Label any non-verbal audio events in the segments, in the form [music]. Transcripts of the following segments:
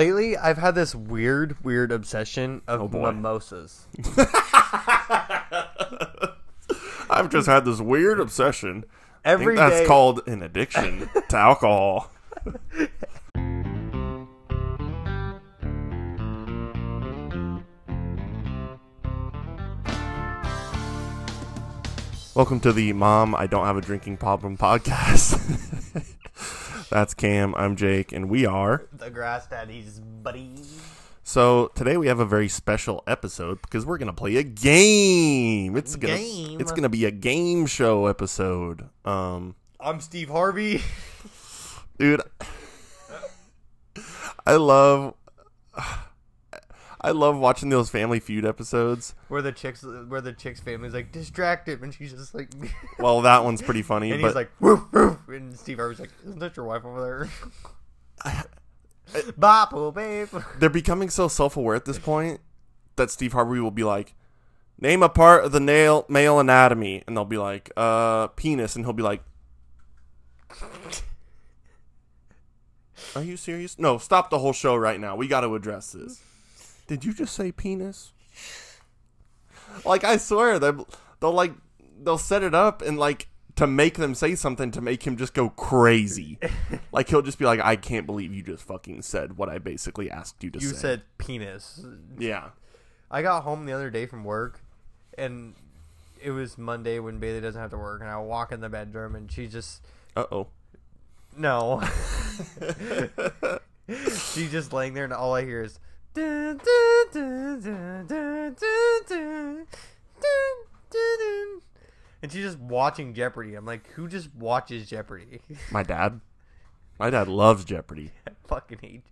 Lately, I've had this weird, weird obsession of Oh, mimosas. [laughs] I've just had this weird obsession. Every that's day- called an addiction to alcohol. Welcome to the Mom I Don't Have a Drinking Problem podcast. [laughs] That's Kam, I'm Jake, and we are. the grass daddies, buddy. So today we have a very special episode because we're gonna play a game. It's gonna Game. it's gonna be a game show episode. Um, I'm Steve Harvey. dude, I love I love watching those Family Feud episodes. Where the chicks, where the chick's family's like distracted, and she's just like, [laughs] Well, that one's pretty funny, and but he's like, woof, woof, and Steve Harvey's like, isn't that your wife over there? [laughs] Bop, oh, babe. they're becoming so self-aware at this point that Steve Harvey will be like, "Name a part of the nail male anatomy," and they'll be like, "Uh, penis," and he'll be like, "Are you serious? No, stop the whole show right now. We got to address this." Did you just say penis? Like I swear they they'll like they'll set it up and like to make them say something to make him just go crazy. [laughs] like he'll just be like, "I can't believe you just fucking said what I basically asked you to You say." You said penis. Yeah. I got home the other day from work, and it was Monday when Bailey doesn't have to work, and I walk in the bedroom, and she just Uh oh. no, [laughs] [laughs] she's just laying there, and all I hear is. And she's just watching Jeopardy. I'm like, who just watches Jeopardy? [laughs] My dad. My dad loves Jeopardy. [laughs] I fucking hate.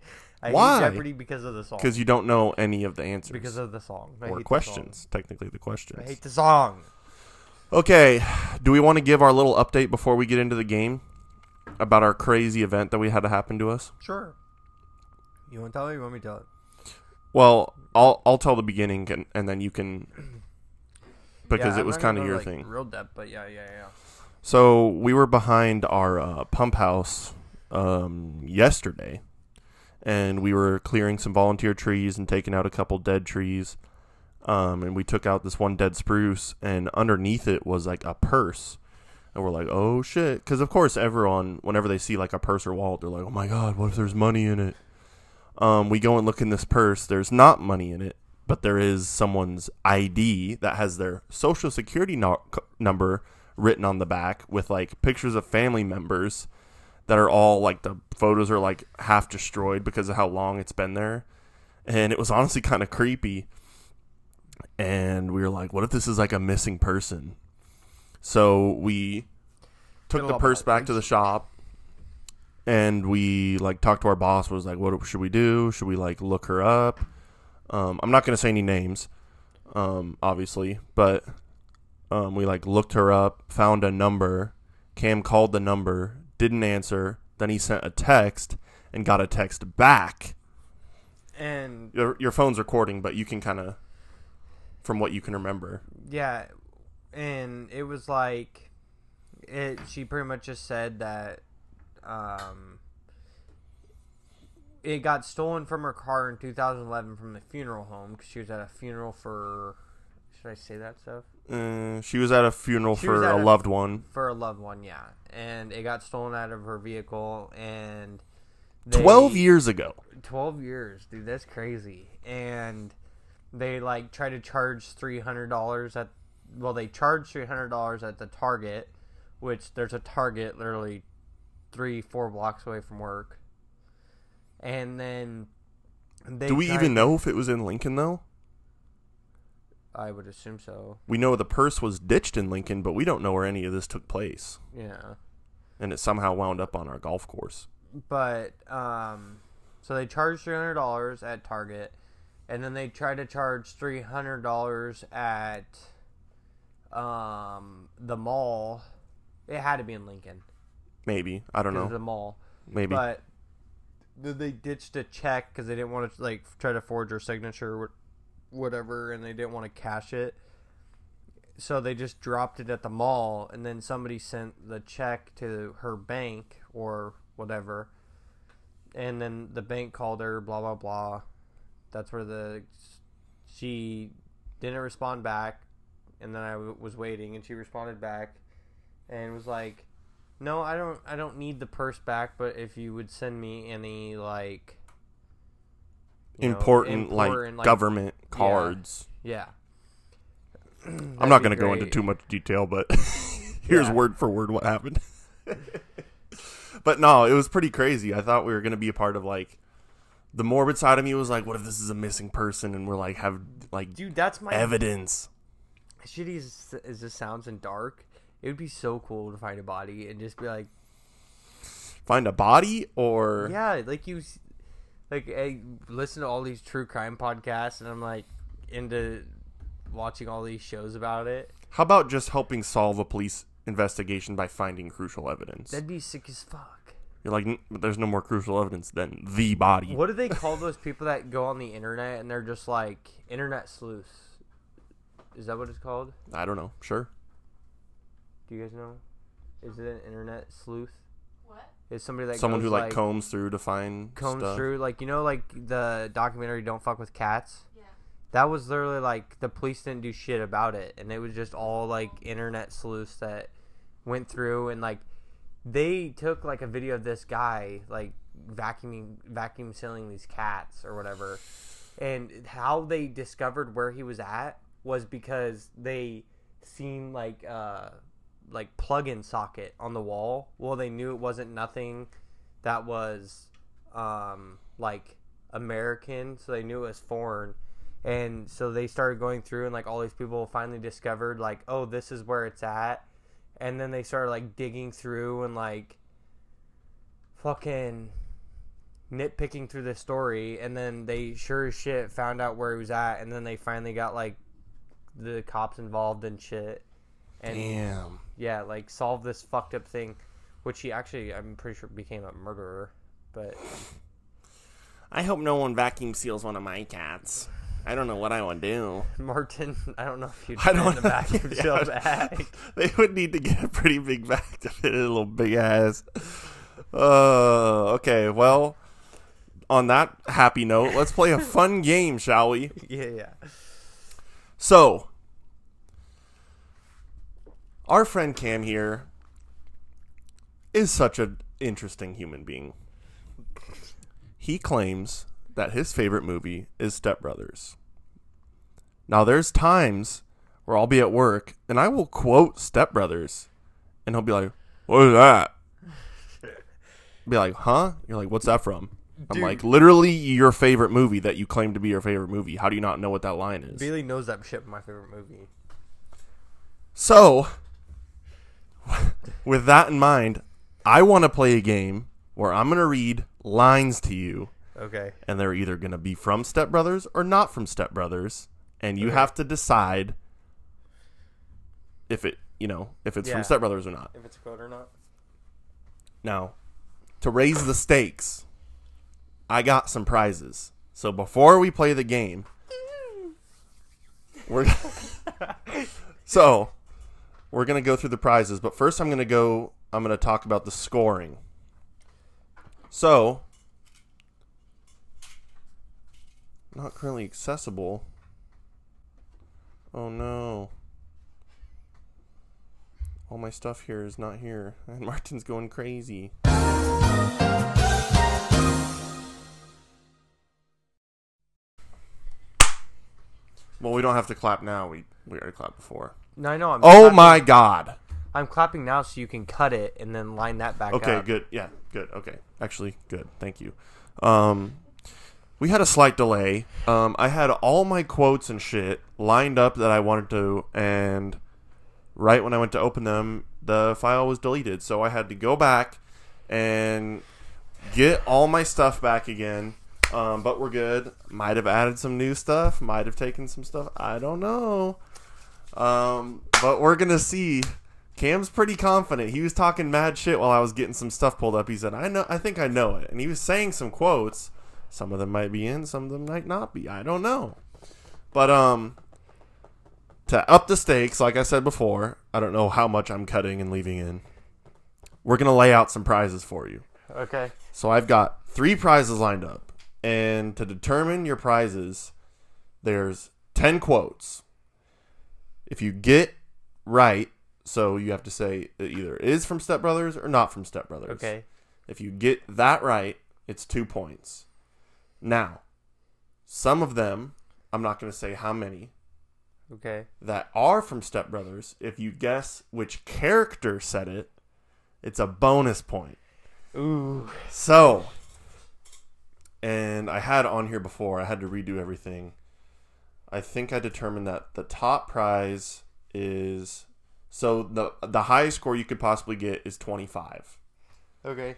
I Why? hate Jeopardy because of the song. Because you don't know any of the answers. Because of the song. I or questions. The song. Technically, the questions. I hate the song. Okay, do we want to give our little update before we get into the game about our crazy event that we had to happen to us? Sure. You want to tell it? Or you want me to tell it? Well, I'll I'll tell the beginning and, and then you can [clears throat] because Yeah, it was kind of your like, thing. Real depth, but yeah, yeah, yeah. So we were behind our uh, pump house um, yesterday, and we were clearing some volunteer trees and taking out a couple dead trees. Um, and we took out this one dead spruce, and underneath it was like a purse. And we're like, oh shit. Because, of course, everyone, whenever they see like a purse or wallet, they're like, oh my god, what if there's money in it? Um, we go and look in this purse. There's not money in it, but there is someone's ID that has their social security no- number written on the back with like pictures of family members that are all like the photos are like half destroyed because of how long it's been there. And it was honestly kind of creepy. And we were like, what if this is like a missing person? So we took the purse back to the shop and we like talked to our boss was like what should we do? Should we like look her up? Um, i'm not going to say any names um, obviously but um, we like looked her up found a number. Kam called the number didn't answer. Then he sent a text and got a text back. And your, your phone's recording but you can kind of from what you can remember. Yeah, and it was like, it. She pretty much just said that, um, it got stolen from her car in 2011 from the funeral home because she was at a funeral for. Should I say that stuff? uh, she was at a funeral She for a a- loved one For a loved one, yeah, and it got stolen out of her vehicle and. they- 12 years ago 12 years dude that's crazy and they like try to charge $300 at well they charge $300 at the target which there's a target literally three four blocks away from work. And then they do we even know if it was in lincoln though? I would assume so. We know the purse was ditched in Lincoln, but we don't know where any of this took place, yeah. And it somehow wound up on our golf course. but um so they charged $300 at target and then they tried to charge $300 at um the mall. It had to be in lincoln Maybe I don't know. the mall Maybe but they ditched a check because they didn't want to like try to forge her signature or whatever and they didn't want to cash it so they just dropped it at the mall and then somebody sent the check to her bank or whatever and then the bank called her. Blah blah blah. That's where the she didn't respond back, and then I w- was waiting, and she responded back, and was like, "No, I don't. I don't need the purse back, but if you would send me any like." you know, important, important, like, government cards. Yeah. [clears throat] I'm not going to go into too much detail, but [laughs] here's Yeah. word for word what happened. [laughs] but no, it was pretty crazy. I thought we were going to be a part of like the morbid side of me was like, what if this is a missing person and we're like have like Dude, that's my evidence? shitty as, as this sounds and dark. It would be so cool to find a body and just be like, Find a body or yeah, like you, like I listen to all these true crime podcasts, and I'm like into watching all these shows about it. how about just helping solve a police investigation by finding crucial evidence? That'd be sick as fuck. You're like, but there's no more crucial evidence than the body. What do they call those people that go on the internet and they're just like internet sleuths? Is that what it's called? I don't know. Sure. Do you guys know? Is it an internet sleuth? What? Is somebody that Someone goes, who like, combs through to find combs stuff. through like you know like the documentary "Don't Fuck with Cats." Yeah. That was literally like the police didn't do shit about it, and it was just all like internet sleuths that went through and like they took like a video of this guy like vacuuming vacuum sealing these cats or whatever, and how they discovered where he was at was because they seen like uh like plug-in socket on the wall. Well, they knew it wasn't nothing that was um like American, so they knew it was foreign. And so they started going through and like all these people finally discovered like, oh, this is where it's at. And then they started like digging through and like fucking nitpicking through the story and then they sure as shit found out where it was at and then they finally got like the cops involved and shit. And Damn. Yeah, like solve this fucked up thing, which he actually, I'm pretty sure, became a murderer. But I hope no one vacuum seals one of my cats. I don't know what I would do. [laughs] Martin, I don't know if you'd [laughs] I don't the vacuum [laughs] Yeah. seal bag. They would need to get a pretty big bag to fit a little big ass. Uh, okay, well, on that happy note, let's play a fun game, shall we? yeah, yeah. So, our friend Cam here is such an interesting human being. He claims that his favorite movie is Step Brothers. Now, there's times where I'll be at work and I will quote Step Brothers, and he'll be like, "What is that?" be like, "Huh?" You're like, "What's that from?" I'm Dude. like, "Literally your favorite movie that you claim to be your favorite movie. How do you not know what that line is?" Bailey knows that shit. My favorite movie. So, with that in mind, I want to play a game where I'm going to read lines to you, Okay. and they're either going to be from Step Brothers or not from Step Brothers, and you Okay. have to decide if it, you know, if it's Yeah. from Step Brothers or not. If it's a quote or not. Now, to raise the stakes, I got some prizes. So before we play the game, we're [laughs] so we're gonna go through the prizes. But first, I'm gonna go. I'm gonna talk about the scoring. So, not currently accessible. Oh no. All my stuff here is not here, [laughs] and Martin's going crazy. Well, we don't have to clap now. We we already clapped before. No, I know. I'm Oh clapping- my god. I'm clapping now so you can cut it and then line that back Okay, up. Okay, good. Yeah, good. Okay. Actually, good. Thank you. Um we had a slight delay. Um I had all my quotes and shit lined up that I wanted to and right when I went to open them, the file was deleted. So I had to go back and get all my stuff back again. Um, but we're good. Might have added some new stuff. Might have taken some stuff. I don't know. Um, but we're gonna see. Kam's pretty confident. He was talking mad shit while I was getting some stuff pulled up. He said, "I know. I think I know it," and he was saying some quotes. Some of them might be in. Some of them might not be. I don't know. But um, to up the stakes, like I said before, I don't know how much I'm cutting and leaving in. We're gonna lay out some prizes for you. Okay. So I've got three prizes lined up. And to determine your prizes, there's 10 quotes. If you get right, so you have to say it either is from Step Brothers or not from Step Brothers. Okay. If you get that right, it's two points. Now, some of them, I'm not going to say how many, Okay. that are from Step Brothers, if you guess which character said it, it's a bonus point. Ooh. So, and I had on here before, I had to redo everything. I think I determined that the top prize is so the the highest score you could possibly get is 25. Okay.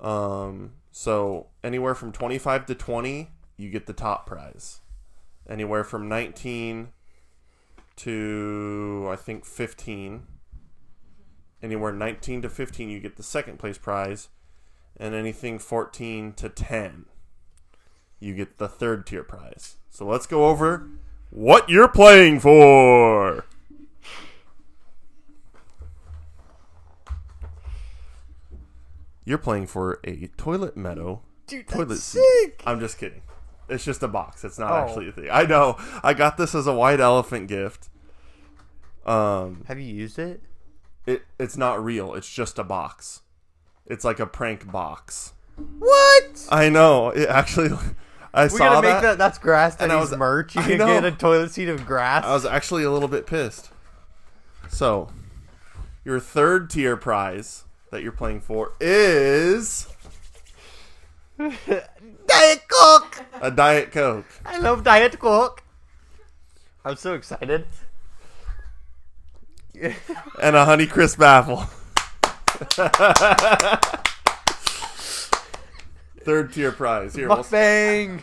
Um so anywhere from 25 to 20, you get the top prize. Anywhere from 19 to I think 15. Anywhere 19 to 15 you get the second place prize and anything 14 to 10 you get the third tier prize. So let's go over what you're playing for. You're playing for a Toilet Meadow Dude, toilet that's seat. sick. I'm just kidding. It's just a box. It's not Oh. actually a thing. I know. I got this as a white elephant gift. Um, Have you used it? it it's not real. It's just a box. It's like a prank box. What? I know. It actually. [laughs] I We saw gotta that. make that. That's grass and I was- merch. You I can know. get a toilet seat of grass. I was actually a little bit pissed. So, your third tier prize that you're playing for is [laughs] Diet Coke. a Diet Coke. I love Diet Coke. I'm so excited. and a Honey Crisp apple. [laughs] Third tier prize. Here, we'll,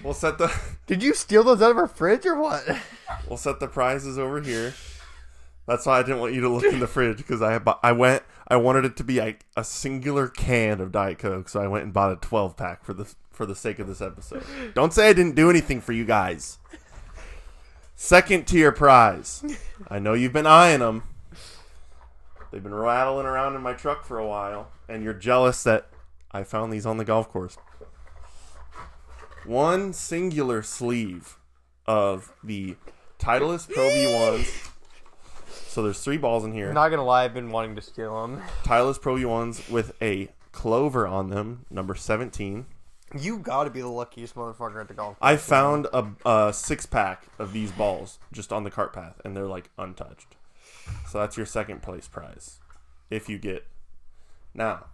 we'll set the [laughs] Did you steal those out of our fridge or what? we'll set the prizes over here. That's why I didn't want you to look in the fridge because I I went I wanted it to be like a singular can of Diet Coke, so I went and bought a 12 pack for the for the sake of this episode. Don't say I didn't do anything for you guys. Second tier prize. I know you've been eyeing them. They've been rattling around in my truck for a while, and you're jealous that I found these on the golf course. One singular sleeve of the Titleist Pro V1s. So there's three balls in here. I'm not gonna lie, I've been wanting to steal them. Titleist Pro V1s with a clover on them, number 17. You gotta be the luckiest motherfucker at the golf. I found a, a six pack of these balls just on the cart path, and they're like untouched. So that's your second place prize. If you get. Now,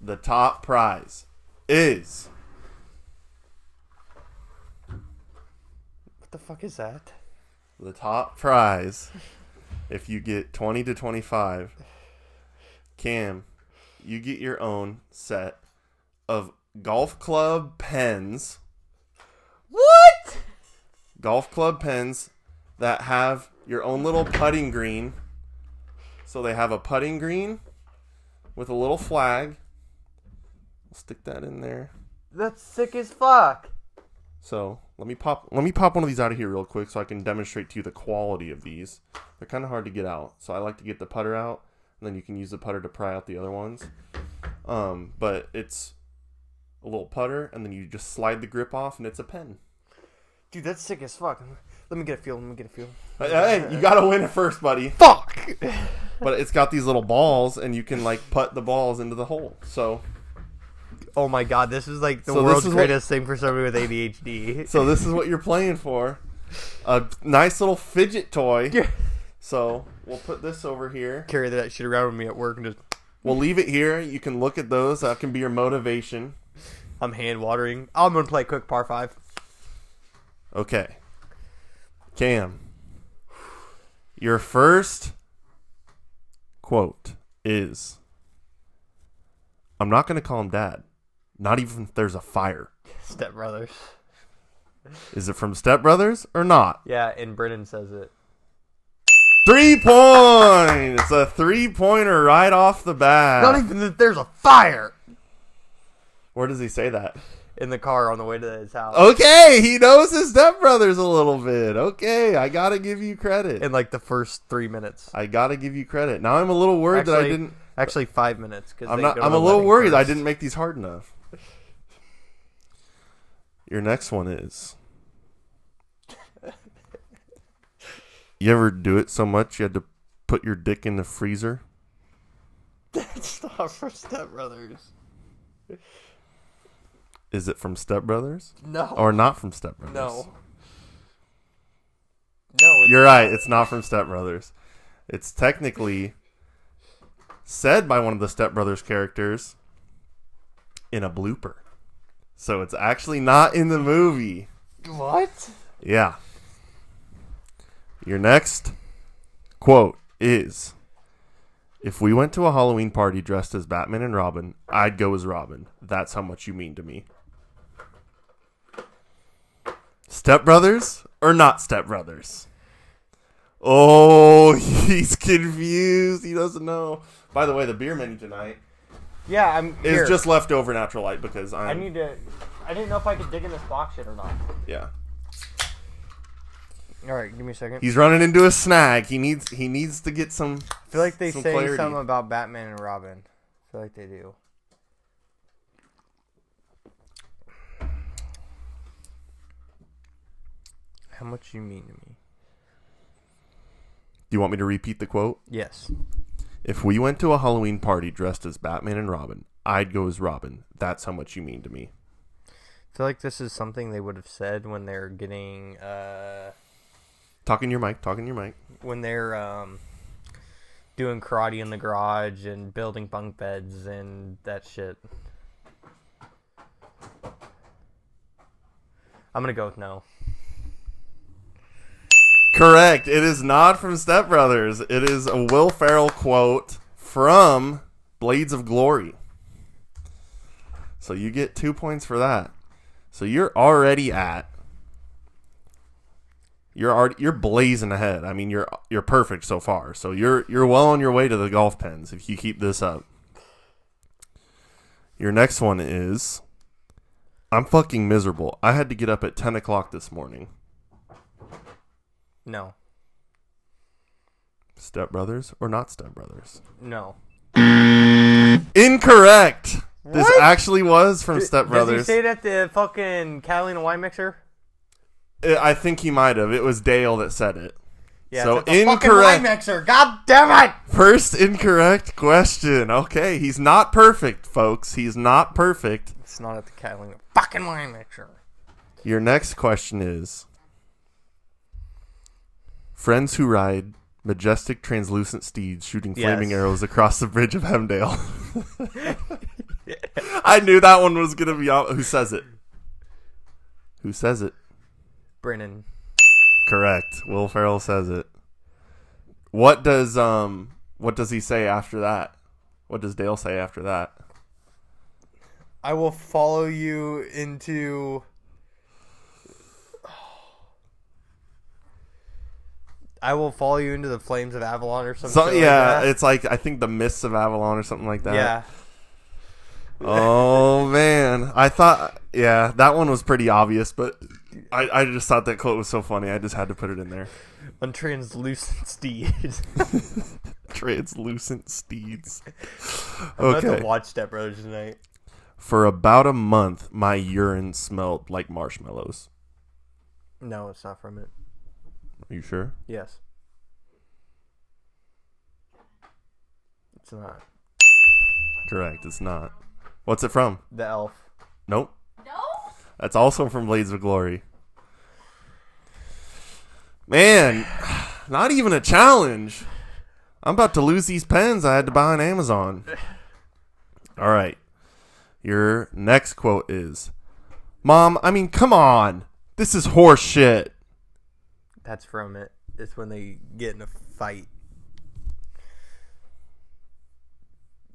the top prize is. The fuck is that? The top prize, if you get 20 to 25, Kam, you get your own set of golf club pens. What? golf club pens that have your own little putting green. So they have a putting green with a little flag. I'll stick that in there. That's sick as fuck. So let me pop let me pop one of these out of here real quick so I can demonstrate to you the quality of these. They're kind of hard to get out, so I like to get the putter out, and then you can use the putter to pry out the other ones. Um, but it's a little putter, and then you just slide the grip off, and it's a pen. Dude, that's sick as fuck. Let me get a feel. Let me get a feel. Hey, you gotta win it first, buddy. Fuck. But it's got these little balls, and you can like put the balls into the hole. So, Oh my god, this is like the So world's is what- greatest thing for somebody with ADHD. so this is what you're playing for. A nice little fidget toy. Yeah. So we'll put this over here. Carry that shit around with me at work and just We'll leave it here. You can look at those. That can be your motivation. I'm hand watering. I'm gonna play quick par five. Okay. Kam. Your first quote is I'm not going to call him dad. Not even if there's a fire. Step brothers. Is it from Step Brothers or not? Yeah, and Brennan says it. Three points! It's a three pointer right off the bat. Not even that there's a fire Where does he say that? in the car on the way to his house. Okay, he knows his Step Brothers a little bit. Okay, I gotta give you credit. In like the first three minutes. I gotta give you credit. Now I'm a little worried that I didn't. Actually, five minutes. Cause I'm not. I'm a little worried. I didn't make these hard enough. Your next one is. You ever do it so much you had to put your dick in the freezer? [laughs] That's not for Step Brothers. Is it from Step Brothers No. or not from Step Brothers? no. No. You're right. It's not from Step Brothers. It's technically said by one of the Step Brothers characters in a blooper. So it's actually not in the movie. What? Yeah. Your next quote is If we went to a Halloween party dressed as Batman and Robin, I'd go as Robin. That's how much you mean to me. Stepbrothers or not stepbrothers? Oh, [laughs] he's confused. He doesn't know. By the way, the beer menu tonight Yeah, I'm. here. just leftover natural light because I'm I need to. I didn't know if I could dig in this box shit or not. yeah. All right, give me a second. He's running into a snag. He needs he needs to get some I feel like they say clarity. something about Batman and Robin. I feel like they do. How much you mean to me? Do you want me to repeat the quote? Yes. If we went to a Halloween party dressed as Batman and Robin, I'd go as Robin. That's how much you mean to me. I feel like this is something they would have said when they're getting uh Talking your mic, talking your mic. when they're um doing karate in the garage and building bunk beds and that shit. I'm gonna go with no. Correct. It is not from Step Brothers. It is a Will Ferrell quote from Blades of Glory. So you get two points for that. So you're already at. You're already, you're blazing ahead. I mean, you're you're perfect so far. So you're you're well on your way to the golf pens if you keep this up. Your next one is. I'm fucking miserable. I had to get up at ten o'clock this morning. No. Step Brothers or not Step Brothers? No. Incorrect. This What? actually was from Step Does Brothers. he say that the fucking Catalina wine mixer? I I think he might have. It was Dale that said it. Yeah. So it's fucking incorrect. wine mixer. God damn it! First incorrect question. Okay, he's not perfect, folks. He's not perfect. It's not at the Catalina fucking wine mixer. Your next question is Friends who ride majestic translucent steeds shooting flaming Yes. arrows across the bridge of Heimdall. [laughs] I knew that one was going to be out. Who says it? Who says it? Brennan. Correct. Will Ferrell says it. What does um what does he say after that? What does Dale say after that? I will follow you into. I will follow you into the flames of Avalon or something. So yeah, it's like I think the mists of Avalon or something like that. yeah. Oh [laughs] man, I thought yeah that one was pretty obvious, but I I just thought that quote was so funny. I just had to put it in there. On translucent steeds. [laughs] Translucent steeds. I'm about Okay. to watch Step Brothers tonight. For about a month, my urine smelled like marshmallows. No, it's not from it. Are you sure? Yes. It's not. Correct. It's not. What's it from? The elf. Nope. No? That's also from Blades of Glory. Man, not even a challenge. I'm about to lose these pens I had to buy on Amazon. All right. Your next quote is Mom, I mean, come on. This is horse shit. That's from it. It's when they get in a fight.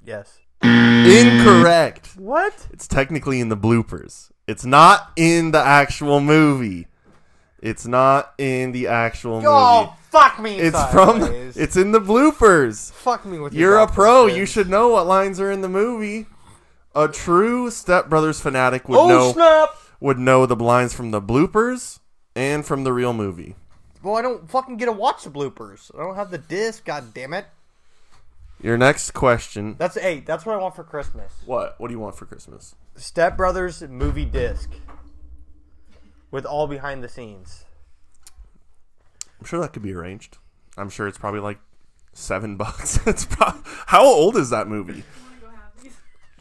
Yes. Incorrect. What? It's technically in the bloopers. It's not in the actual movie. It's not in the actual movie. Oh, fuck me. It's from. It's in the bloopers. fuck me with your You're a pro. You should know what lines are in the movie. A true Step Brothers fanatic would Oh know snap! would know the lines from the bloopers and from the real movie. Well, I don't fucking get to watch the bloopers. I don't have the disc. God damn it! Your next question. That's hey, that's what I want for Christmas. What? What do you want for Christmas? Step Brothers movie disc with all behind the scenes. I'm sure that could be arranged. I'm sure it's probably like seven [laughs] bucks. it's pro- how old is that movie?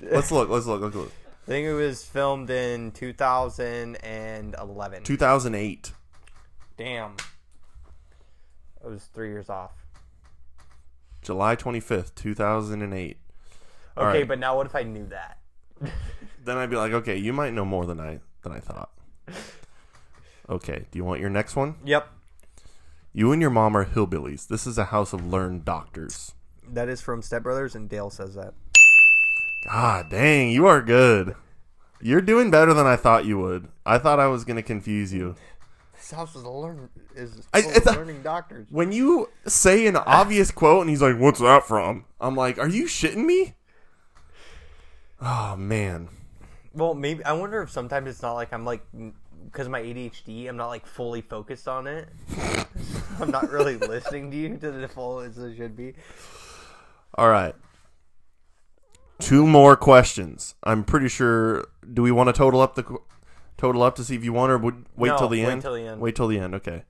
Let's look. Let's look. Let's look. I think it was filmed in 2011. 2008. Damn. I was three years off. July 25th, 2008. All Okay, right. but now what if I knew that? [laughs] Then I'd be like, okay, you might know more than I than I thought. Okay, do you want your next one? Yep. You and your mom are hillbillies. This is a house of learned doctors. That is from Step Brothers, and Dale says that. God dang, you are good. You're doing better than I thought you would. I thought I was gonna confuse you. This house is a learn is I- it's of a- learning doctors. When you say an [laughs] obvious quote and he's like, "What's that from?" I'm like, "Are you shitting me?" Oh man. Well, maybe I wonder if sometimes it's not like I'm like because my ADHD, I'm not like fully focused on it. [laughs] I'm not really listening to you to the full as it should be. All right. Two more questions. I'm pretty sure. Do we want to total up the total up to see if you want, or would wait No, till the wait end? till the end. Wait till the end. Okay.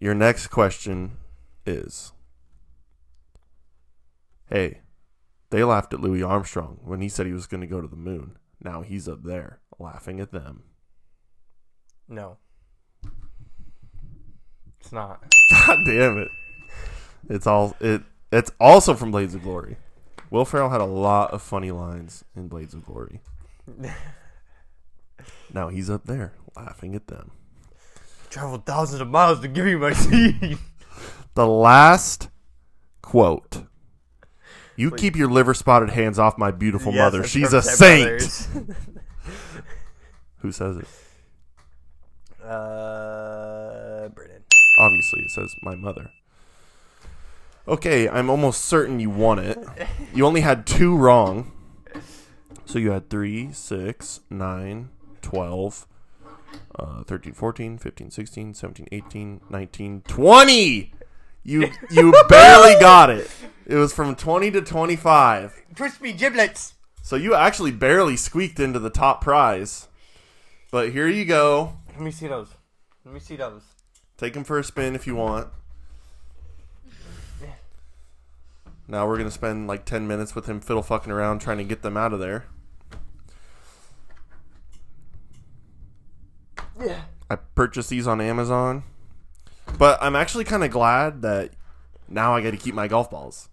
Your next question is: Hey, they laughed at Louis Armstrong when he said he was going to go to the moon. Now he's up there laughing at them. No, it's not. God damn it! It's all it. It's also from Blades of Glory. Will Ferrell had a lot of funny lines in Blades of Glory. [laughs] Now he's up there laughing at them. Traveled thousands of miles to give you my seed. The last quote. You keep your liver spotted hands off my beautiful Yes, mother. She's a saint. Who says it? uh, Brennan. Obviously, it says my mother. Okay, I'm almost certain you won it. You only had two wrong. So you had 3, 6, 9, 12, uh, 13, 14, 15, 16, 17, 18, 19, 20! You, you [laughs] barely got it. It was from 20 to 25. Crispy giblets. So you actually barely squeaked into the top prize. But here you go. Let me see those. Let me see those. Take them for a spin if you want. Now we're gonna spend like ten minutes with him fiddle fucking around trying to get them out of there. Yeah. I purchased these on Amazon, but I'm actually kind of glad that now I got to keep my golf balls.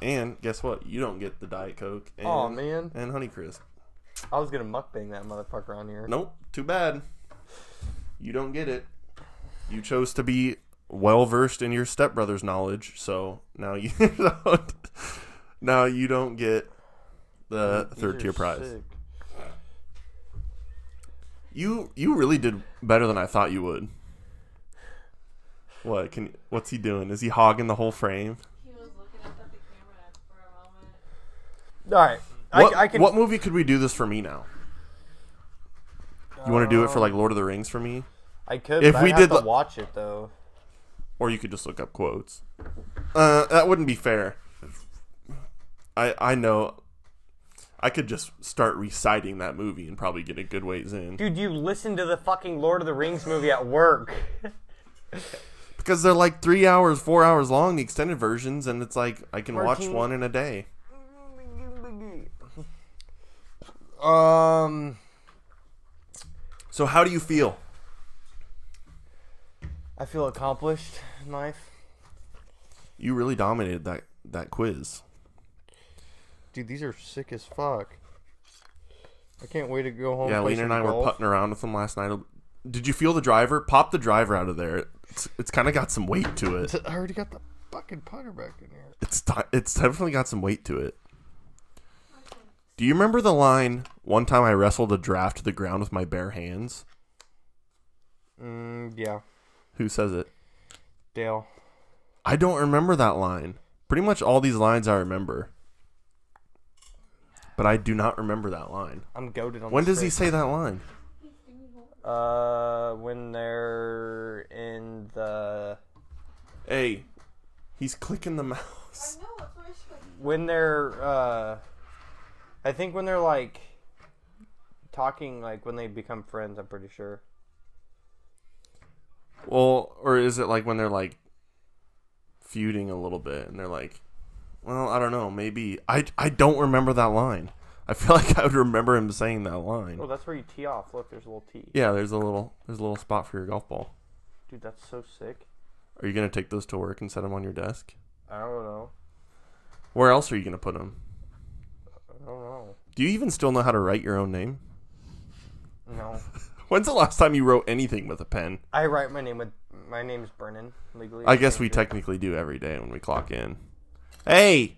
And guess what? You don't get the Diet Coke and, Oh man, and Honeycrisp. I was gonna mukbang that motherfucker on here. Nope, too bad. You don't get it. You chose to be well versed in your stepbrother's knowledge, so now you [laughs] don't. Now you don't get the These third are tier prize. sick. You you really did better than I thought you would. What can? What's he doing? Is he hogging the whole frame? He was looking up at the camera for a moment. All right, What, I, I can. what movie could we do this for me now? You want to do it for like Lord of the Rings for me, I could. if but we I'd did have to li- watch it though. or you could just look up quotes. Uh, that wouldn't be fair. I I know. I could just start reciting that movie and probably get a good ways in Dude, you listened to the fucking Lord of the Rings movie at work. [laughs] because they're like three hours, four hours long, the extended versions, and it's like I can watch one in a day. [laughs] Um, So how do you feel? I feel accomplished in life. You really dominated that that quiz. Dude, these are sick as fuck. I can't wait to go home. Yeah, Lena and I were putting around with them last night. Did you feel the driver? Pop the driver out of there. It's it's kind of got some weight to it. I already got the fucking putter back in here. It's it's definitely got some weight to it. Do you remember the line? One time I wrestled a draft to the ground with my bare hands. Mm, yeah, Who says it? Dale. I don't remember that line. Pretty much all these lines I remember, but I do not remember that line. I'm goaded on. When does he say that line? Uh, when they're in the. Hey, he's clicking the mouse. I know, when they're uh I think when they're like talking like when they become friends, I'm pretty sure. Well, or is it like when they're like feuding a little bit and they're like, well, I don't know, maybe I I don't remember that line. I feel [laughs] like I would remember him saying that line. Oh, that's where you tee off. Look, there's a little tee. Yeah, there's a little there's a little spot for your golf ball. Dude, that's so sick. Are you gonna take those to work and set them on your desk? I don't know. Where else are you gonna put them? I don't know. Do you even still know how to write your own name? No. [laughs] When's the last time you wrote anything with a pen? I write my name with my name's Brennan legally. I guess we technically do every day when we clock in. Hey,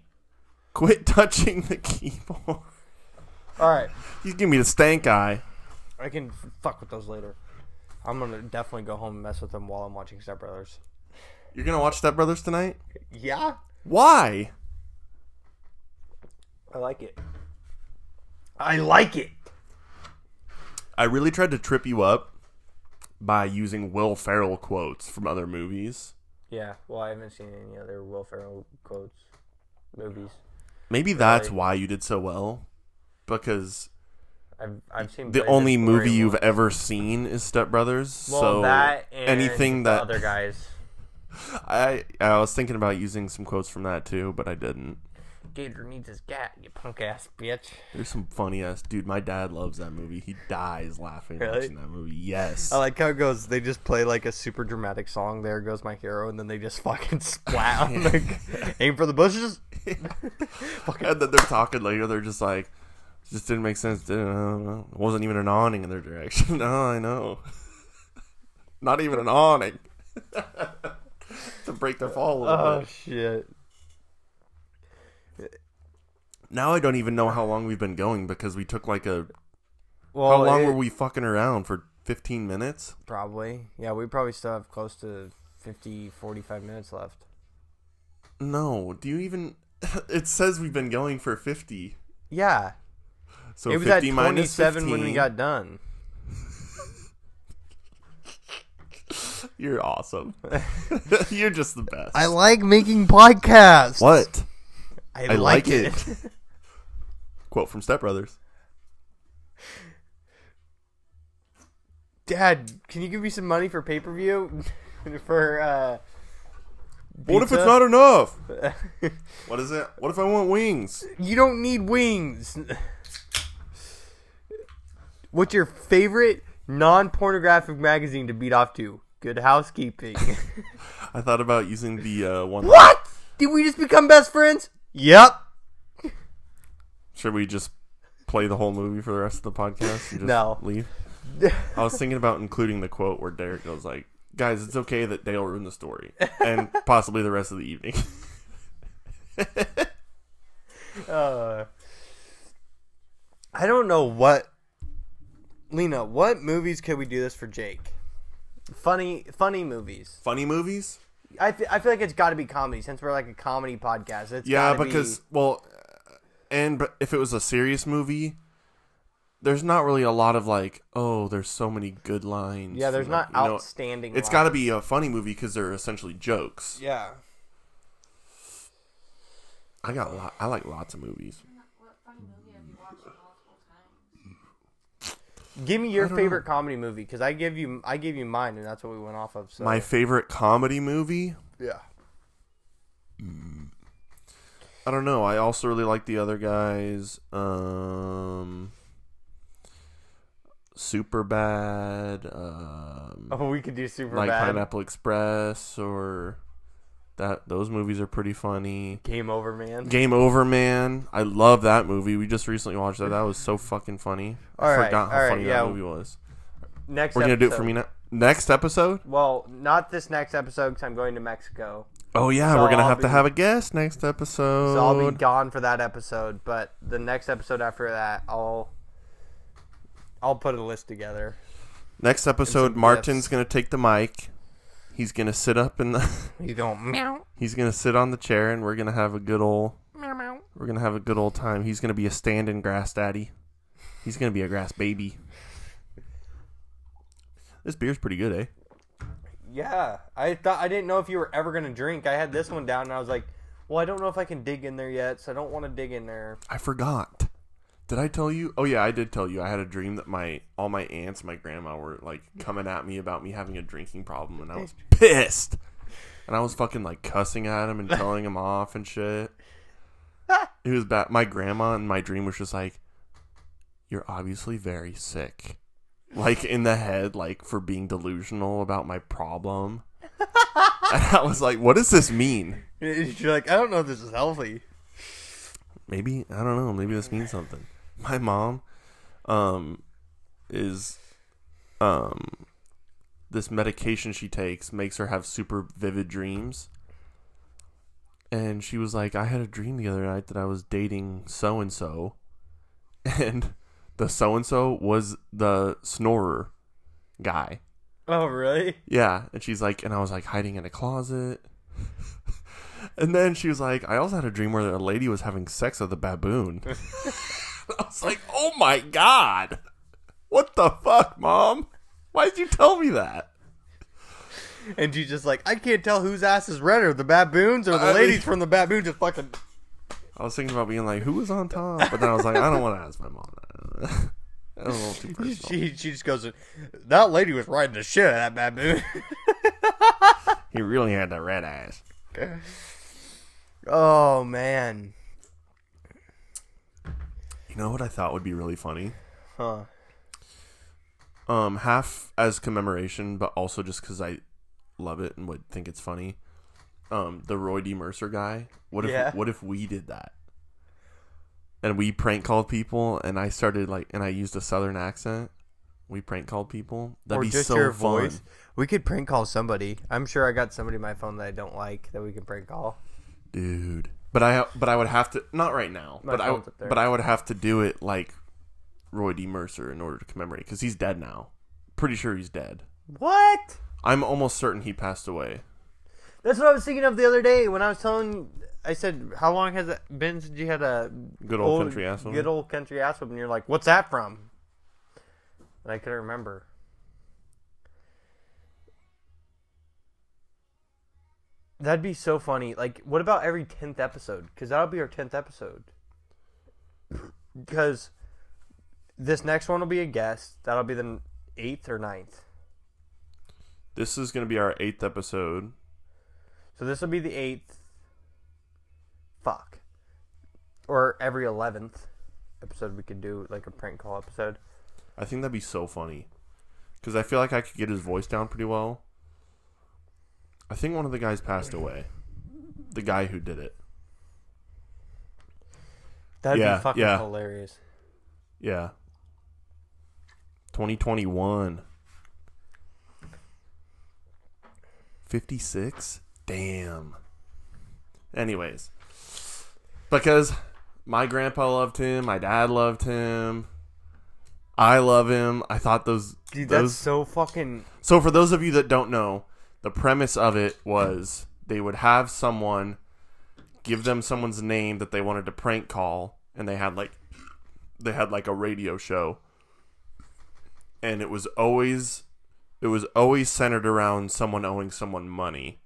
quit touching the keyboard. All right. You give me the stank eye. I can fuck with those later. I'm gonna definitely go home and mess with them while I'm watching Step Brothers. You're gonna watch Step Brothers tonight? Yeah, Why? I like it. I like it. I really tried to trip you up by using Will Ferrell quotes from other movies. Yeah. Well, I haven't seen any other Will Ferrell quotes, movies. Maybe that's Really? why you did so well. Because I've I've seen the Brendan only movie you've once. ever seen is Step Brothers. Well, so that and anything the that other guys. [laughs] I I was thinking about using some quotes from that too, but I didn't. Gator needs his gat, you punk ass bitch. There's some funny ass dude. My dad loves that movie. He dies laughing Really? watching that movie. Yes. I like how it goes. They just play like a super dramatic song. There goes my hero, and then they just fucking splat on the [laughs] [laughs] aim for the bushes. [laughs] and then they're talking later. They're just like, just didn't make sense. Didn't know. It wasn't even an awning in their direction. no, I know. Not even an awning. to break their fall a Oh bit. shit! Now I don't even know how long we've been going because we took like a. Well, how long it- were we fucking around for? Fifteen minutes. Probably. Yeah, we probably still have close to 50, 45 minutes left. No. Do you even? [laughs] It says we've been going for fifty. Yeah, So it was at 50 minus 27 when we got done. [laughs] You're awesome. [laughs] You're just the best. I like making podcasts. what? I, I like, like it. it. Quote from Step Brothers. Dad, can you give me some money for pay per view? [laughs] for uh. What if it's not enough? [laughs] What is it? What if I want wings? You don't need wings. What's your favorite non pornographic magazine to beat off to? Good housekeeping. [laughs] I thought about using the uh, one. what? Did we just become best friends? Yep. Should we just play the whole movie for the rest of the podcast and just No. leave? [laughs] I was thinking about including the quote where Derek goes like, "Guys, it's okay that Dale ruined the story and [laughs] possibly the rest of the evening." [laughs] Uh, I don't know what. Lena, what movies could we do this for Jake? Funny, funny movies. Funny movies? I, th- I feel like it's got to be comedy since we're like a comedy podcast. It's Yeah, gotta because be, well, and but if it was a serious movie, there's not really a lot of like, oh, there's so many good lines. yeah, there's from not the- you know, outstanding. It's got to be a funny movie because they're essentially jokes. Yeah. I got lot, I like lots of movies. What funny movie have you watched multiple times? Give me your don't favorite comedy movie because I give you I gave you mine and that's what we went off of. So My favorite comedy movie? yeah. Mm. I don't know. I also really like the other guys. Um, Super Bad. Um, [laughs] Oh, we could do super like bad. Pineapple Express or that. Those movies are pretty funny. Game over, man. Game Over, man. I love that movie. We just recently watched that. That was so fucking funny. I All right, forgot how all right, funny yeah. that movie was. Next, We're gonna do it for me now. Next episode? Well, not this next episode because I'm going to Mexico, Oh yeah, So we're gonna I'll have to have a guest next episode. so I'll be gone for that episode. But the next episode after that, I'll I'll put a list together. Next episode, Martin's gifts. gonna take the mic. He's gonna sit up in the. [laughs] He's going meow he's gonna sit on the chair, and we're gonna have a good old. meow meow. We're gonna have a good old time. He's gonna be a stand-in grass daddy. He's gonna be a grass baby. This beer's pretty good, eh? Yeah, I thought I didn't know if you were ever gonna drink. I had this one down, and I was like, Well, I don't know if I can dig in there yet, so I don't want to dig in there. I forgot. Did I tell you? Oh yeah, I did tell you. I had a dream that my all my aunts, and my grandma were like coming at me about me having a drinking problem, and I was pissed. And I was fucking like cussing at him and [laughs] telling him off and shit. It was bad. My grandma in my dream was just like, "You're obviously very sick," like in the head, like for being delusional about my problem. [laughs] and I was like, "What does this mean?" You're like, I don't know if this is healthy. maybe I don't know. Maybe this means something. My mom, um, is, um, this medication she takes makes her have super vivid dreams. And she was like, I had a dream the other night that I was dating so and so, [laughs] and the so and so was the snorer guy. Oh, really? Yeah, and she's like, and I was like hiding in a closet. [laughs] and then she was like, I also had a dream where a lady was having sex with a baboon. [laughs] [laughs] I was like, oh my god, what the fuck, mom? Why did you tell me that? And she's just like, I can't tell whose ass is redder, the baboons or the I- ladies from the baboon just fucking. I was thinking about being like, who was on top? But then I was like, I don't want to ask my mom that. A little too [laughs] personal. She she just goes, that lady was riding the shit out of that baboon. [laughs] [laughs] He really had that red ass. oh man, You know what I thought would be really funny? huh? Um, half as commemoration, but also just because I love it and would think it's funny. Um, the Roy D. Mercer guy. What if Yeah. what if we did that? And we prank called people, and I started like, and I used a southern accent. We prank called people. That'd or be just so your fun, voice. We could prank call somebody. I'm sure I got somebody on my phone that I don't like that we can prank call. dude. But I but I would have to not right now. My but I phone's up there. but I would have to do it like Roy D. Mercer in order to commemorate because he's dead now. Pretty sure he's dead. What? I'm almost certain he passed away. That's what I was thinking of the other day when I was telling. I said, how long has it been since you had a good old, old country ass whipping? Good old country ass whipping. And you're like, what's that from? And I couldn't remember. That'd be so funny. Like, what about every 10th episode? Because that'll be our 10th episode. [clears throat] Because this next one will be a guest. That'll be the 8th or 9th. This is going to be our 8th episode. So this will be the 8th. Or every eleventh episode we could do like a prank call episode. I think that'd be so funny because I feel like I could get his voice down pretty well. I think one of the guys passed away. The guy who did it. That'd Yeah, be fucking yeah. hilarious. Yeah. 2021. 56? Damn. Anyways. Because my grandpa loved him, my dad loved him. I love him. I thought those Dude, that's so fucking So for those of you that don't know, the premise of it was they would have someone give them someone's name that they wanted to prank call and they had like they had like a radio show. And it was always it was always centered around someone owing someone money.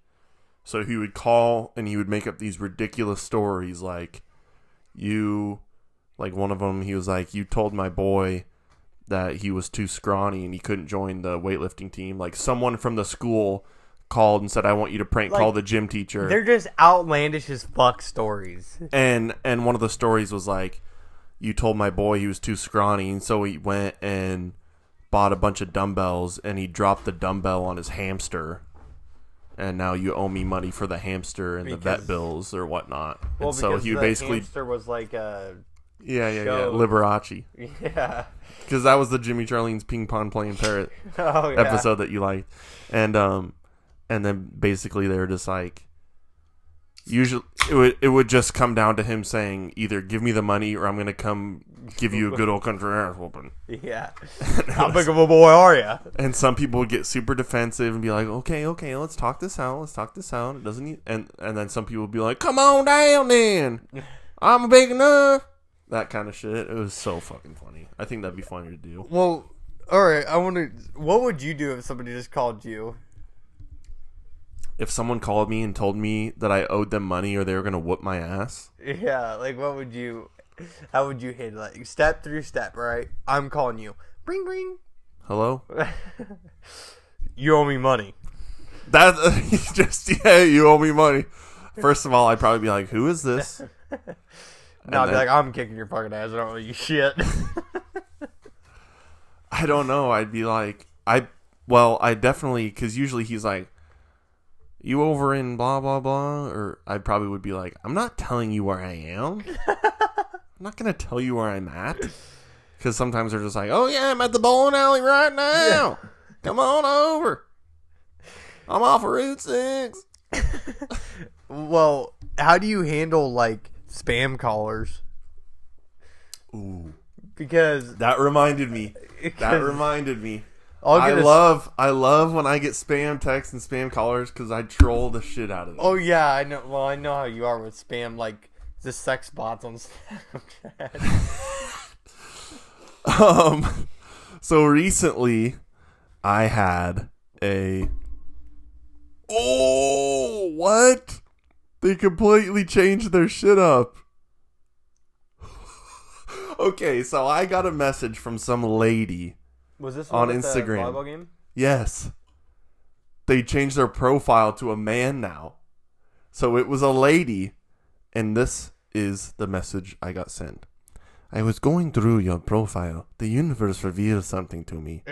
So he would call and he would make up these ridiculous stories like you like one of them he was like you told my boy that he was too scrawny and he couldn't join the weightlifting team. Like someone from the school called and said, "I want you to prank Like, call the gym teacher." they're just outlandish as fuck stories. And and one of the stories was like, "You told my boy he was too scrawny, and so he went and bought a bunch of dumbbells and he dropped the dumbbell on his hamster." And now you owe me money for the hamster and the vet bills or whatnot. Well, and so because he the basically, hamster was like uh yeah, yeah, show- [laughs] yeah, Liberace, yeah. because that was the Jimmy Charlene's ping pong playing [laughs] parrot Oh yeah. episode that you liked, and um, and then basically they were just like, usually it would it would just come down to him saying either give me the money or I'm gonna come give you a good old country ass whooping. Yeah. [laughs] How big of a boy are you? And some people would get super defensive and be like, okay, okay, let's talk this out, let's talk this out. It doesn't need, and and then some people would be like, come on down then, I'm a big enough. That kind of shit. It was so fucking funny. I think that'd be funny to do. Well, all right. I want to. What would you do if somebody just called you? if someone called me and told me that I owed them money or they were gonna whoop my ass, Yeah, like what would you? [laughs] How would you handle it? Like, step through step, right? I'm calling you. Bring, bring. hello. [laughs] you owe me money. That [laughs] just yeah, you owe me money. First of all, I'd probably be like, "Who is this?" No, I'd be then- like, I'm kicking your fucking ass. I don't owe you shit. I don't know. I'd be like, I well, I definitely because usually he's like, "You over in blah blah blah," or I probably would be like, "I'm not telling you where I am. I'm not gonna tell you where I'm at." Because sometimes they're just like, "Oh yeah, I'm at the bowling alley right now. Come on over. I'm off of Route Six. [laughs] well, how do you handle like spam callers? Ooh, Because that reminded me. That reminded me. Get a- love I love when I get spam texts and spam callers because I troll the shit out of them. Oh yeah, I know. Well, I know how you are with spam, like the sex bots on Snapchat. [laughs] Um, so recently, I had a. Oh, what? They completely changed their shit up. [laughs] okay, so I got a message from some lady. Was this On one with the Instagram. Yes. They changed their profile to a man now. So it was a lady, and this is the message I got sent. I was going through your profile. The universe revealed something to me.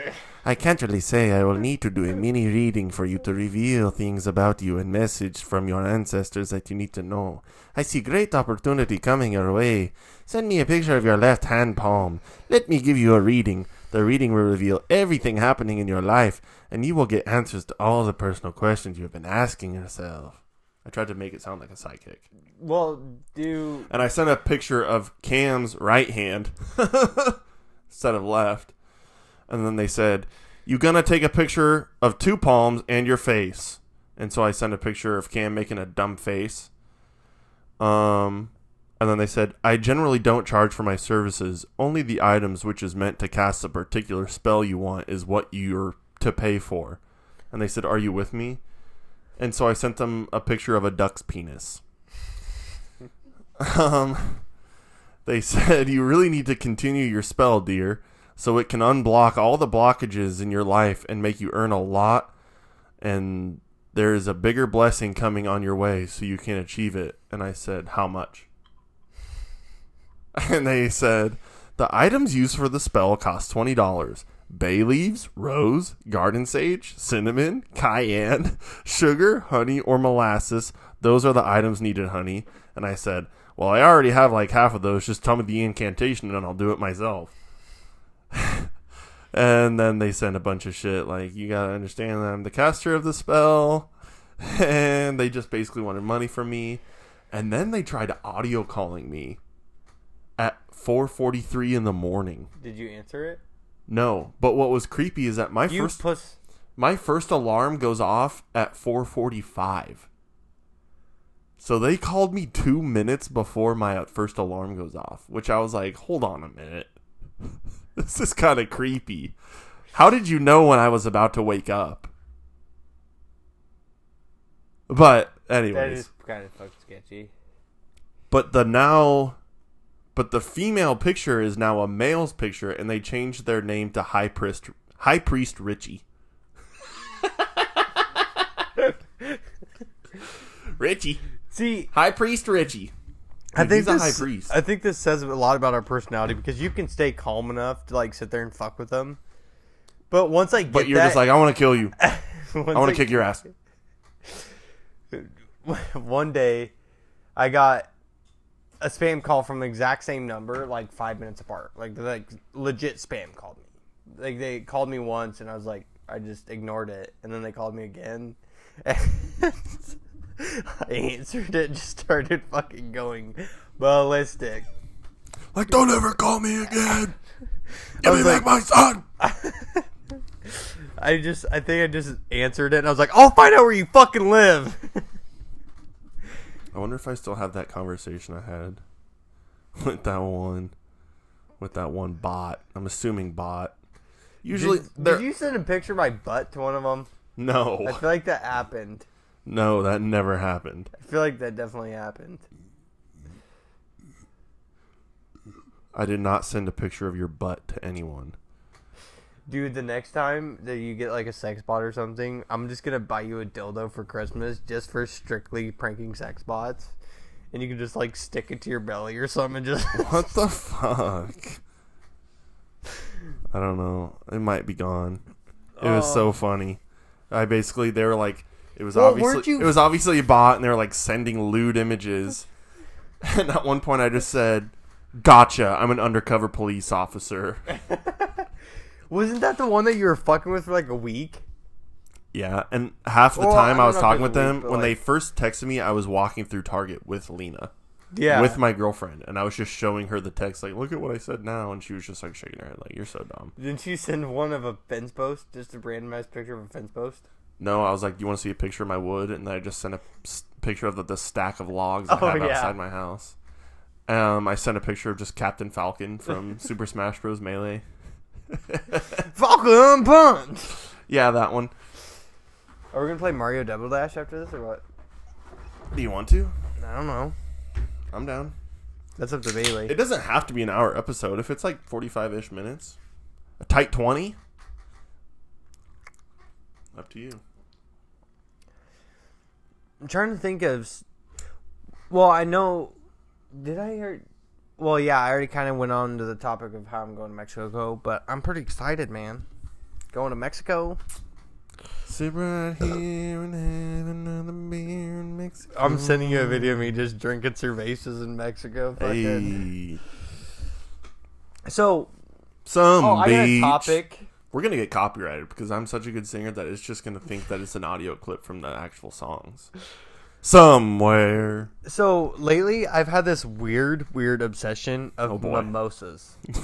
I can't really say I will need to do a mini reading for you to reveal things about you and message from your ancestors that you need to know. I see great opportunity coming your way. Send me a picture of your left hand palm. Let me give you a reading. The reading will reveal everything happening in your life, and you will get answers to all the personal questions you have been asking yourself. I tried to make it sound like a sidekick. Well, do And I sent a picture of Kam's right hand [laughs] instead of left. And then they said, You gonna take a picture of two palms and your face. And so I sent a picture of Kam making a dumb face. Um and then they said, I generally don't charge for my services. Only the items which is meant to cast a particular spell you want is what you're to pay for. And they said, Are you with me? And so I sent them a picture of a duck's penis. [laughs] um, they said you really need to continue your spell, dear, so it can unblock all the blockages in your life and make you earn a lot. And there is a bigger blessing coming on your way, so you can achieve it. And I said, How much? [laughs] And they said, The items used for the spell cost $20 bay leaves, rose, garden sage, cinnamon, cayenne, [laughs] sugar, honey, or molasses. Those are the items needed, honey. And I said, Well, I already have like half of those. Just tell me the incantation and I'll do it myself. [laughs] and then they sent a bunch of shit like, You gotta understand that I'm the caster of the spell. [laughs] And they just basically wanted money from me. And then they tried audio calling me at 4:43 in the morning. did you answer it? No, but what was creepy is that my You first puss. my first alarm goes off at 4:45. So they called me 2 minutes before my first alarm goes off, which I was like, "Hold on a minute. [laughs] this is kind of creepy. How did you know when I was about to wake up?" But anyways, is kind of fucking sketchy. but the now but the female picture is now a male's picture and they changed their name to high priest high priest richie. [laughs] Richie. See, high priest richie. I think this, high priest. I think this says a lot about our personality because you can stay calm enough to like sit there and fuck with them. But once I get but you're that, just like i want to kill you. [laughs] I want to kick your ass. [laughs] One day I got a spam call from the exact same number, like five minutes apart. Like like legit spam called me. Like they called me once, and I was like, I just ignored it, and then they called me again. [laughs] And I answered it, and just started fucking going ballistic. like don't ever call me again [laughs] give me was back my son [laughs] I just, I think I just answered it, and I was like, I'll find out where you fucking live. I wonder if i still have that conversation i had [laughs] with that one with that one bot i'm assuming bot usually did, did you send a picture of my butt to one of them? no I feel like that happened. No, that never happened. I feel like that definitely happened. I did not send a picture of your butt to anyone. Dude, the next time that you get like a sex bot or something, I'm just gonna buy you a dildo for Christmas just for strictly pranking sex bots. And you can just like stick it to your belly or something and just [laughs] What the fuck? I don't know. It might be gone. It was so oh. funny. I basically they were like it was Well, obviously you- it was obviously a bot and they were like sending lewd images. [laughs] And at one point I just said, "Gotcha. I'm an undercover police officer." [laughs] Wasn't that the one that you were fucking with for like a week? Yeah, and half the Well, time I I, was don't know if talking it with was a them week, but, when they like- first texted me, I was walking through Target with Lena. Yeah. with my girlfriend, and I was just showing her the text, like, "Look at what I said now," and she was just like shaking her head, like, "You're so dumb." Didn't you send one of a fence post? Just a randomized picture of a fence post? No, I was like, "Do "You want to see a picture of my wood?" And then I just sent a s- picture of the, the stack of logs I Oh, have yeah. outside my house. Um, I sent a picture of just Captain Falcon from [laughs] Super Smash Bros. Melee. Falcon Punch! Yeah, that one. Are we gonna play Mario Double Dash after this or what? Do you want to? I don't know. I'm down. That's up to Bailey. It doesn't have to be an hour episode. If it's like 45 ish minutes, a tight 20, up to you. I'm trying to think of. s- Well, I know. Did I hear? Well, yeah, I already kind of went on to the topic of how I'm going to Mexico, but I'm pretty excited, man. Going to Mexico. Sit right here and have another beer in Mexico. I'm sending you a video of me just drinking cervezas in Mexico. Fucking. Hey, So, some oh, I got a beach. topic. We're gonna get copyrighted because I'm such a good singer that it's just gonna think that it's an audio clip from the actual songs. Somewhere. So lately, I've had this weird, weird obsession of Oh, mimosas. [laughs]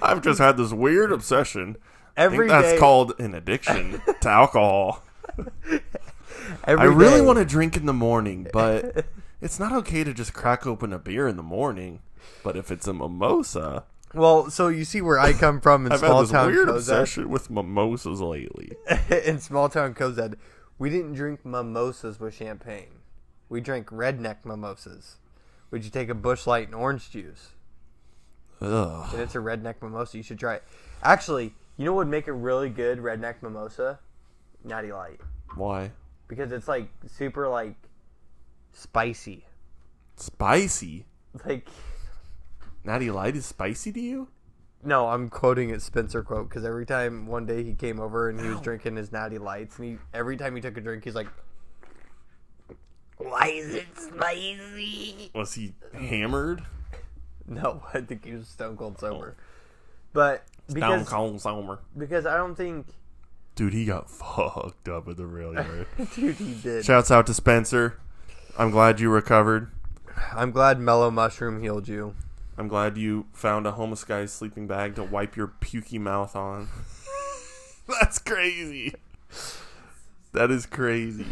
I've just had this weird obsession. Every that's day- called an addiction to alcohol. [laughs] every I really day- want to drink in the morning, but [laughs] it's not okay to just crack open a beer in the morning. But if it's a mimosa, Well, so you see where I come from in I've had small this town weird Cozad. obsession with mimosas lately. in small town Cozad, we didn't drink mimosas with champagne. We drank redneck mimosas. Would you take a Busch Light and orange juice? Ugh. And it's a redneck mimosa. You should try it. Actually, you know what would make a really good redneck mimosa? Natty Light. Why? Because it's like super like spicy. Spicy. Like Natty Light is spicy to you? No, I'm quoting it Spencer quote because every time one day he came over and he was drinking his Natty Lights and he every time he took a drink he's like, "Why is it spicy?" Was he hammered? No, [laughs] I think he was stone cold oh. sober. But because cold sober. because I don't think Dude, he got fucked up at the rail yard. [laughs] dude he did. Shouts out to Spencer. I'm glad you recovered. I'm glad Mellow Mushroom healed you. I'm glad you found a homeless guy's sleeping bag to wipe your pukey mouth on. [laughs] That's crazy. That is crazy.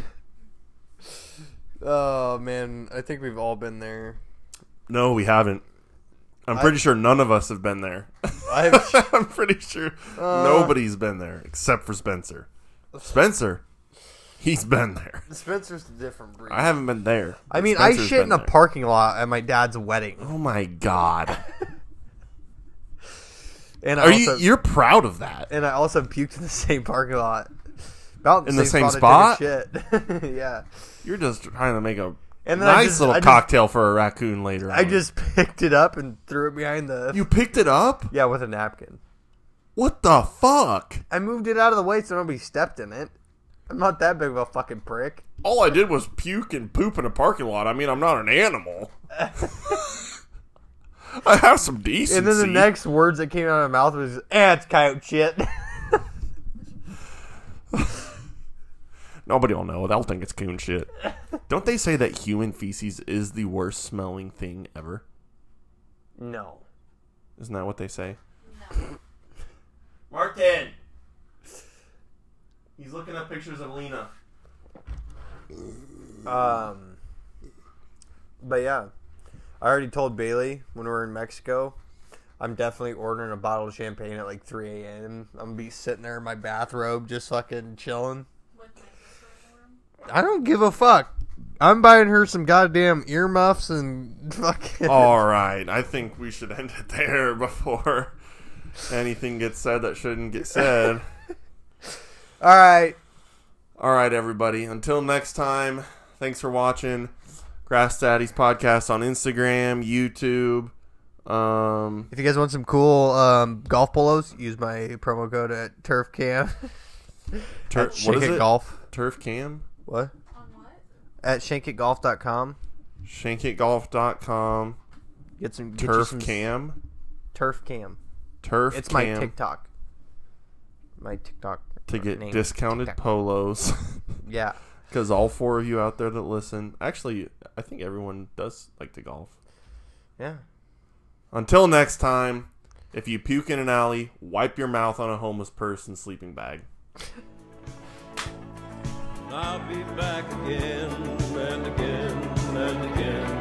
Oh man, I think we've all been there. No, we haven't. I'm pretty sure none of us have been there. I've [laughs] I'm pretty sure Uh. nobody's been there except for Spencer. Spencer, he's been there. Spencer's a different breed. I haven't been there. I mean, I Spencer's shit in been a there. parking lot at my dad's wedding, Oh my god. [laughs] and I Are also, you you're proud of that? and I also puked in the same parking lot. About In the same I spot? took a Shit. [laughs] yeah. You're just trying to make a And then I nice just- little I just- cocktail for a raccoon later. I on. just [laughs] picked it up and threw it behind the. You picked it up? yeah, with a napkin. What the fuck? I moved it out of the way so nobody stepped in it. I'm not that big of a fucking prick. All I did was puke and poop in a parking lot. I mean, I'm not an animal. [laughs] I have some decency. And then the next words that came out of my mouth was, "Eh, it's coyote shit." Nobody will know. They'll think it's coon shit. Don't they say that human feces is the worst smelling thing ever? no. Isn't that what they say? No. Martin! He's looking up pictures of Lena. Um, but yeah, I already told Bailey when we were in Mexico. I'm definitely ordering a bottle of champagne at like 3 a.m. I'm gonna be sitting there in my bathrobe, just fucking chilling. I don't give a fuck. I'm buying her some goddamn earmuffs and fucking. [laughs] All right, I think we should end it there before anything gets said that shouldn't get said. All right. All right, everybody. Until next time, thanks for watching Grass Daddies podcast on Instagram, YouTube. Um, If you guys want some cool um, golf polos, use my promo code at TurfCam. [laughs] tur- at what is it? Golf. Turf Cam? What? On what? At shankitgolf.com. Shankitgolf.com. Get some get you Turf some Cam. Turf Cam. Turf It's Cam. my TikTok. My TikTok to get name discounted TikTok. polos. [laughs] Yeah. Because all four of you out there that listen, actually, I think everyone does like to golf. Yeah. Until next time, if you puke in an alley, wipe your mouth on a homeless person's sleeping bag. I'll be back again and again and again.